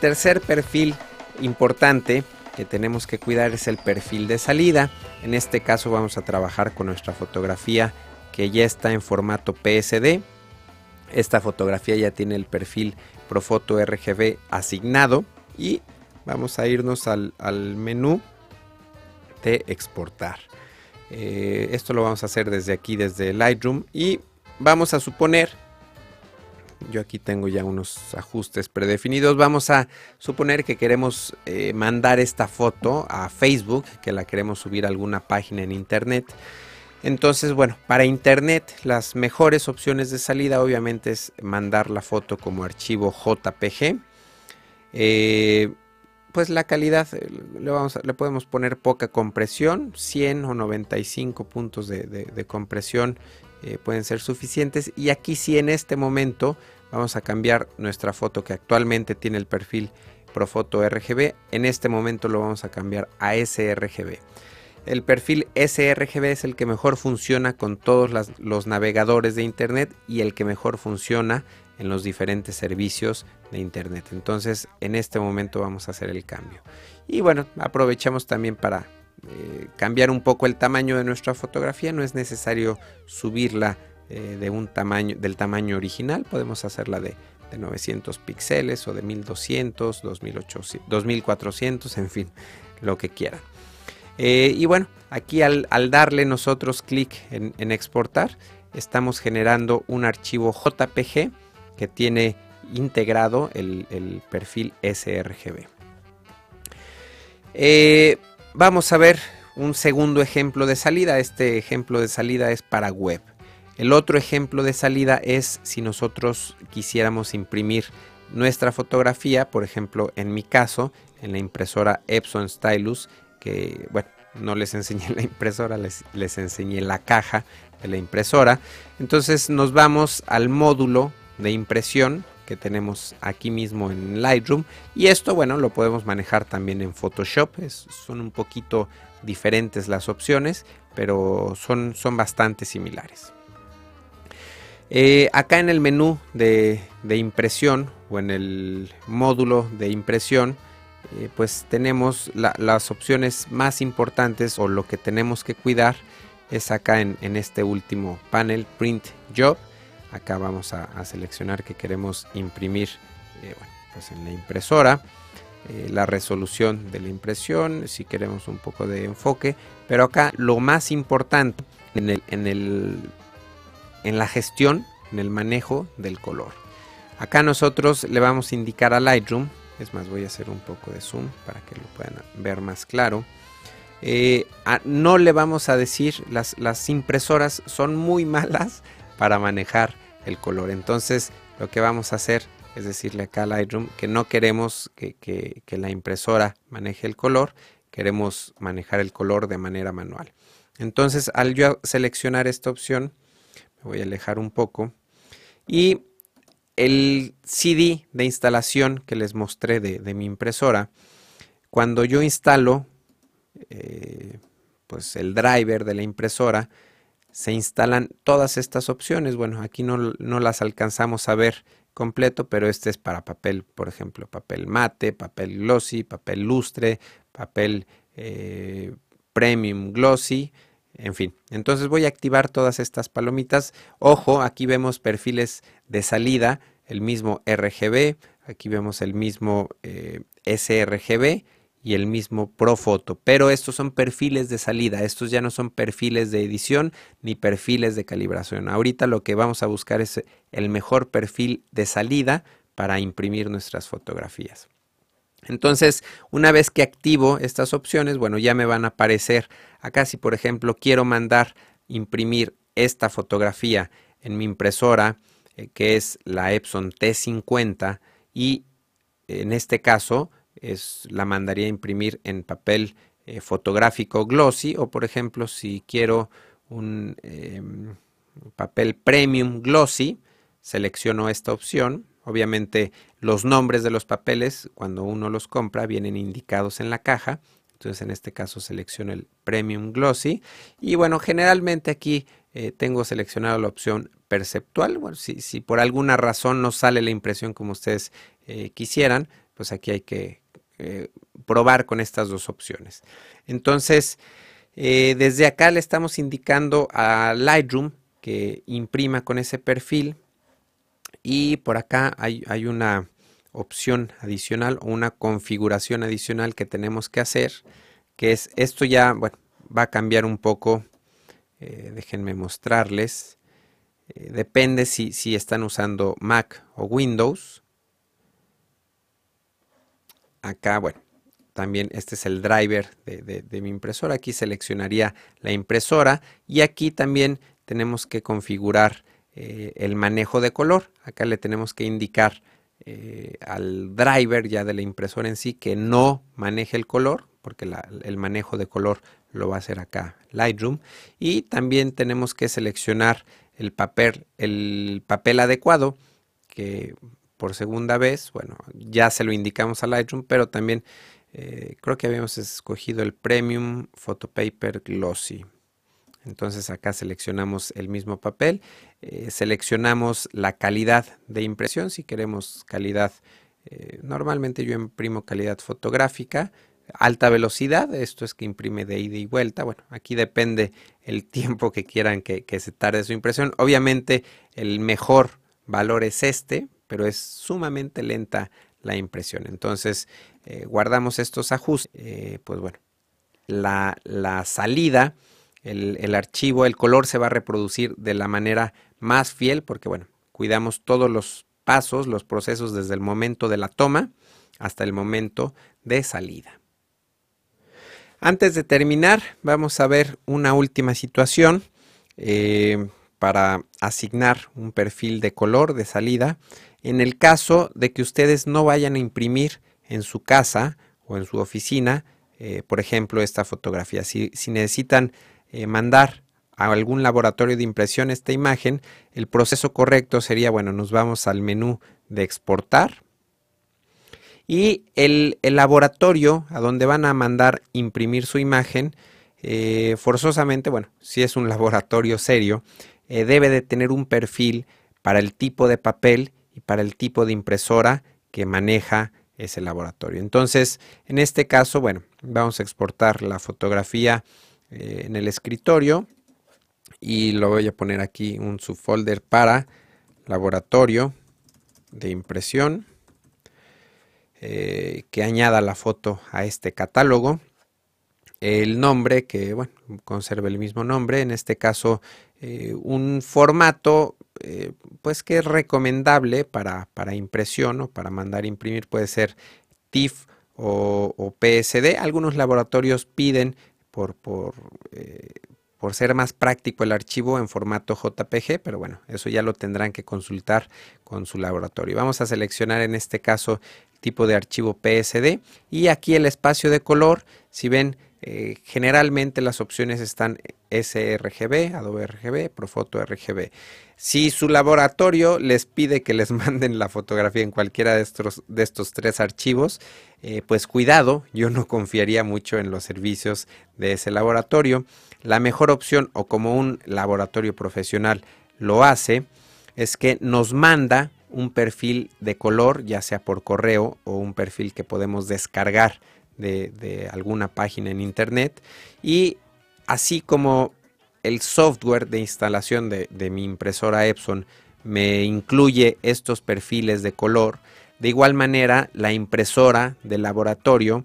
tercer perfil importante que tenemos que cuidar es el perfil de salida. En este caso vamos a trabajar con nuestra fotografía que ya está en formato PSD. Esta fotografía ya tiene el perfil Profoto RGB asignado y vamos a irnos al, menú de exportar. Eh, esto lo vamos a hacer desde aquí, desde Lightroom y vamos a suponer yo aquí tengo ya unos ajustes predefinidos. Vamos a suponer que queremos eh, mandar esta foto a Facebook, que la queremos subir a alguna página en internet. Entonces, bueno, para internet las mejores opciones de salida obviamente es mandar la foto como archivo JPG. Eh, pues la calidad eh, le, vamos le, podemos poner poca compresión, 100 o 95 puntos de compresión eh, pueden ser suficientes. Y aquí sí en este momento vamos a cambiar nuestra foto que actualmente tiene el perfil Profoto RGB. En este momento lo vamos a cambiar a sRGB. El perfil sRGB es el que mejor funciona con todos los navegadores de Internet y el que mejor funciona en los diferentes servicios de Internet. Entonces en este momento vamos a hacer el cambio. Y bueno, aprovechamos también para eh, cambiar un poco el tamaño de nuestra fotografía. No es necesario subirla eh, de un tamaño, del tamaño original. Podemos hacerla de, 900 píxeles o de 1200, 2800, 2400, en fin, lo que quieran. Eh, y bueno, aquí al, darle nosotros clic en, exportar, estamos generando un archivo JPG que tiene integrado el, perfil sRGB. Vamos a ver un segundo ejemplo de salida. Este ejemplo de salida es para web. El otro ejemplo de salida es si nosotros quisiéramos imprimir nuestra fotografía, por ejemplo, en mi caso, en la impresora Epson Stylus, que bueno, no les enseñé la impresora, les, les enseñé la caja de la impresora. Entonces nos vamos al módulo de impresión que tenemos aquí mismo en Lightroom. Y esto bueno lo podemos manejar también en Photoshop. Son un poquito diferentes las opciones pero son, son bastante similares. Eh, acá en el menú de, impresión o en el módulo de impresión eh, pues tenemos las opciones más importantes o lo que tenemos que cuidar es acá en, en este último panel print job acá vamos a, seleccionar que queremos imprimir eh, pues en la impresora eh, la resolución de la impresión si queremos un poco de enfoque pero acá lo más importante en, el, en, el, en la gestión en el manejo del color. Acá nosotros le vamos a indicar a Lightroom es más voy a hacer un poco de zoom para que lo puedan ver más claro. Eh, no le vamos a decir las, las impresoras son muy malas para manejar el color. Entonces lo que vamos a hacer es decirle acá a Lightroom que no queremos que, la impresora maneje el color, queremos manejar el color de manera manual. Entonces al yo seleccionar esta opción, me voy a alejar un poco y el CD de instalación que les mostré de, mi impresora, cuando yo instalo eh, pues el driver de la impresora, se instalan todas estas opciones. Bueno, aquí no, las alcanzamos a ver completo, pero este es para papel, por ejemplo, papel mate, papel glossy, papel lustre, papel eh, premium glossy, en fin. Entonces voy a activar todas estas palomitas. Ojo, aquí vemos perfiles de salida, el mismo RGB, aquí vemos el mismo eh, sRGB y el mismo Profoto, pero estos son perfiles de salida, estos ya no son perfiles de edición ni perfiles de calibración. Ahorita lo que vamos a buscar es el mejor perfil de salida para imprimir nuestras fotografías. Entonces, una vez que activo estas opciones, bueno, ya me van a aparecer acá si por ejemplo quiero mandar imprimir esta fotografía en mi impresora, eh, que es la Epson T50 y en este caso es, la mandaría a imprimir en papel eh, fotográfico glossy o por ejemplo si quiero un em, papel premium glossy, selecciono esta opción. Obviamente los nombres de los papeles cuando uno los compra vienen indicados en la caja. Entonces en este caso selecciono el Premium Glossy. Y bueno, generalmente aquí eh, tengo seleccionado la opción perceptual. Bueno, si, por alguna razón no sale la impresión como ustedes eh, quisieran, pues aquí hay que probar con estas dos opciones. Entonces, desde acá le estamos indicando a Lightroom que imprima con ese perfil y por acá hay, una opción adicional o una configuración adicional que tenemos que hacer, que es esto ya, bueno, va a cambiar un poco, eh, déjenme mostrarles, eh, depende si, si están usando Mac o Windows. Acá, bueno, también este es el driver de, mi impresora. Aquí seleccionaría la impresora y aquí también tenemos que configurar eh, el manejo de color. Acá le tenemos que indicar eh, al driver ya de la impresora en sí que no maneje el color, porque el manejo de color lo va a hacer acá Lightroom. Y también tenemos que seleccionar el papel, el papel adecuado, que por segunda vez, bueno, ya se lo indicamos a Lightroom, pero también eh, creo que habíamos escogido el Premium Photopaper Glossy. Entonces acá seleccionamos el mismo papel, eh, seleccionamos la calidad de impresión, si queremos calidad, eh, normalmente yo imprimo calidad fotográfica, alta velocidad, esto es que imprime de ida y vuelta, bueno, aquí depende el tiempo que quieran que, se tarde su impresión, obviamente el mejor valor es este, pero es sumamente lenta la impresión, entonces eh, guardamos estos ajustes, pues bueno, la, la salida el, archivo, el color se va a reproducir de la manera más fiel porque, bueno, cuidamos todos los pasos, los procesos desde el momento de la toma hasta el momento de salida. Antes de terminar, vamos a ver una última situación eh, para asignar un perfil de color de salida. En el caso de que ustedes no vayan a imprimir en su casa o en su oficina, eh, por ejemplo, esta fotografía, si necesitan eh, mandar a algún laboratorio de impresión esta imagen, el proceso correcto sería, bueno, nos vamos al menú de exportar y el, laboratorio a donde van a mandar imprimir su imagen, eh, forzosamente, bueno, si es un laboratorio serio, eh, debe de tener un perfil para el tipo de papel y para el tipo de impresora que maneja ese laboratorio. Entonces, en este caso, bueno, vamos a exportar la fotografía eh, en el escritorio y lo voy a poner aquí un subfolder para laboratorio de impresión eh, que añada la foto a este catálogo el nombre que bueno conserve el mismo nombre. En este caso eh, un formato pues que es recomendable para, para impresión o para mandar imprimir puede ser TIFF o, o PSD algunos laboratorios piden por, por, eh, por ser más práctico el archivo en formato JPG, pero bueno, eso ya lo tendrán que consultar con su laboratorio. Vamos a seleccionar en este caso el tipo de archivo PSD y aquí el espacio de color, si ven, eh, generalmente las opciones están sRGB, Adobe RGB, Profoto RGB. Si su laboratorio les pide que les manden la fotografía en cualquiera de estos, de estos tres archivos, eh, pues cuidado, yo no confiaría mucho en los servicios de ese laboratorio. La mejor opción, o como un laboratorio profesional lo hace, es que nos manda un perfil de color, ya sea por correo o un perfil que podemos descargar de, alguna página en internet. Y así como el software de instalación de, de mi impresora Epson me incluye estos perfiles de color, de igual manera, la impresora del laboratorio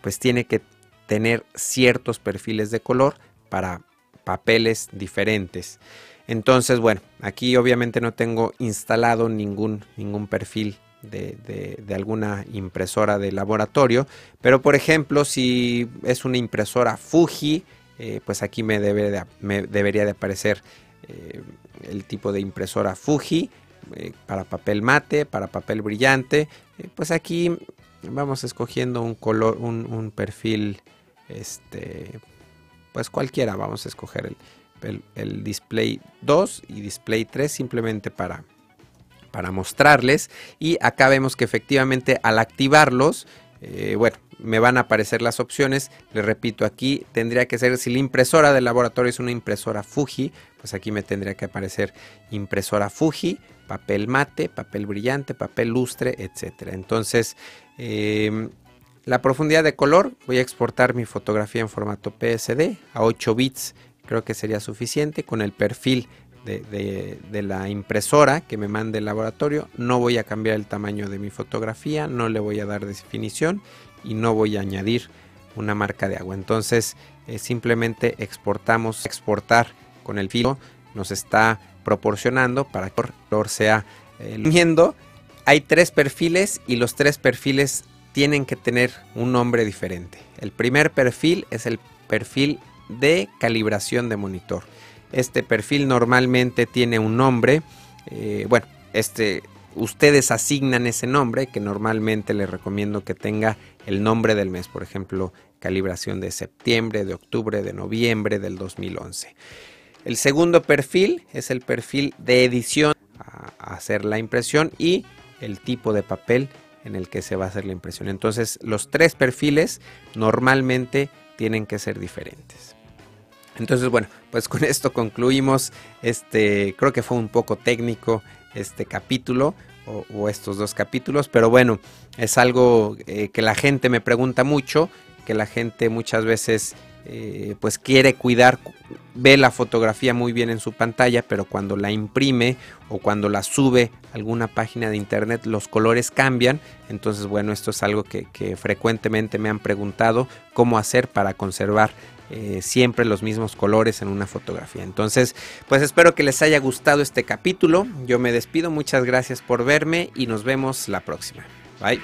pues tiene que tener ciertos perfiles de color para papeles diferentes. Entonces, bueno, aquí obviamente no tengo instalado ningún, ningún perfil de, alguna impresora de laboratorio, pero por ejemplo, si es una impresora Fuji, eh, pues aquí me, debe me, debería de aparecer eh, el tipo de impresora Fuji eh, para papel mate, para papel brillante. Pues aquí vamos escogiendo un color, un, perfil, este, pues cualquiera. Vamos a escoger el, display 2 y display 3 simplemente para, para mostrarles. Y acá vemos que efectivamente al activarlos, eh, bueno, me van a aparecer las opciones. Les repito, aquí tendría que ser, si la impresora del laboratorio es una impresora Fuji, pues aquí me tendría que aparecer impresora Fuji, papel mate, papel brillante, papel lustre, etcétera. Entonces, em, la profundidad de color, voy a exportar mi fotografía en formato PSD a 8 bits, creo que sería suficiente con el perfil de, la impresora que me mande el laboratorio. No voy a cambiar el tamaño de mi fotografía, no le voy a dar definición y no voy a añadir una marca de agua. Entonces eh, simplemente exportamos, exportar con el filo nos está proporcionando para que el color sea eh, Hay tres perfiles y los tres perfiles tienen que tener un nombre diferente. El primer perfil es el perfil de calibración de monitor. Este perfil normalmente tiene un nombre. Eh, bueno, este, ustedes asignan ese nombre que normalmente les recomiendo que tenga el nombre del mes. Por ejemplo, calibración de septiembre, de octubre, de noviembre del 2011. El segundo perfil es el perfil de edición a hacer la impresión y el tipo de papel en el que se va a hacer la impresión. Entonces los tres perfiles normalmente tienen que ser diferentes. Entonces, bueno, pues con esto concluimos. Este, creo que fue un poco técnico este capítulo o, estos dos capítulos, pero bueno, es algo eh, que la gente me pregunta mucho, que la gente muchas veces eh, pues quiere cuidar, ve la fotografía muy bien en su pantalla, pero cuando la imprime o cuando la sube a alguna página de internet, los colores cambian. Entonces, bueno, esto es algo que, que frecuentemente me han preguntado cómo hacer para conservar eh, siempre los mismos colores en una fotografía. Entonces, pues espero que les haya gustado este capítulo. Yo me despido, muchas gracias por verme y nos vemos la próxima. Bye.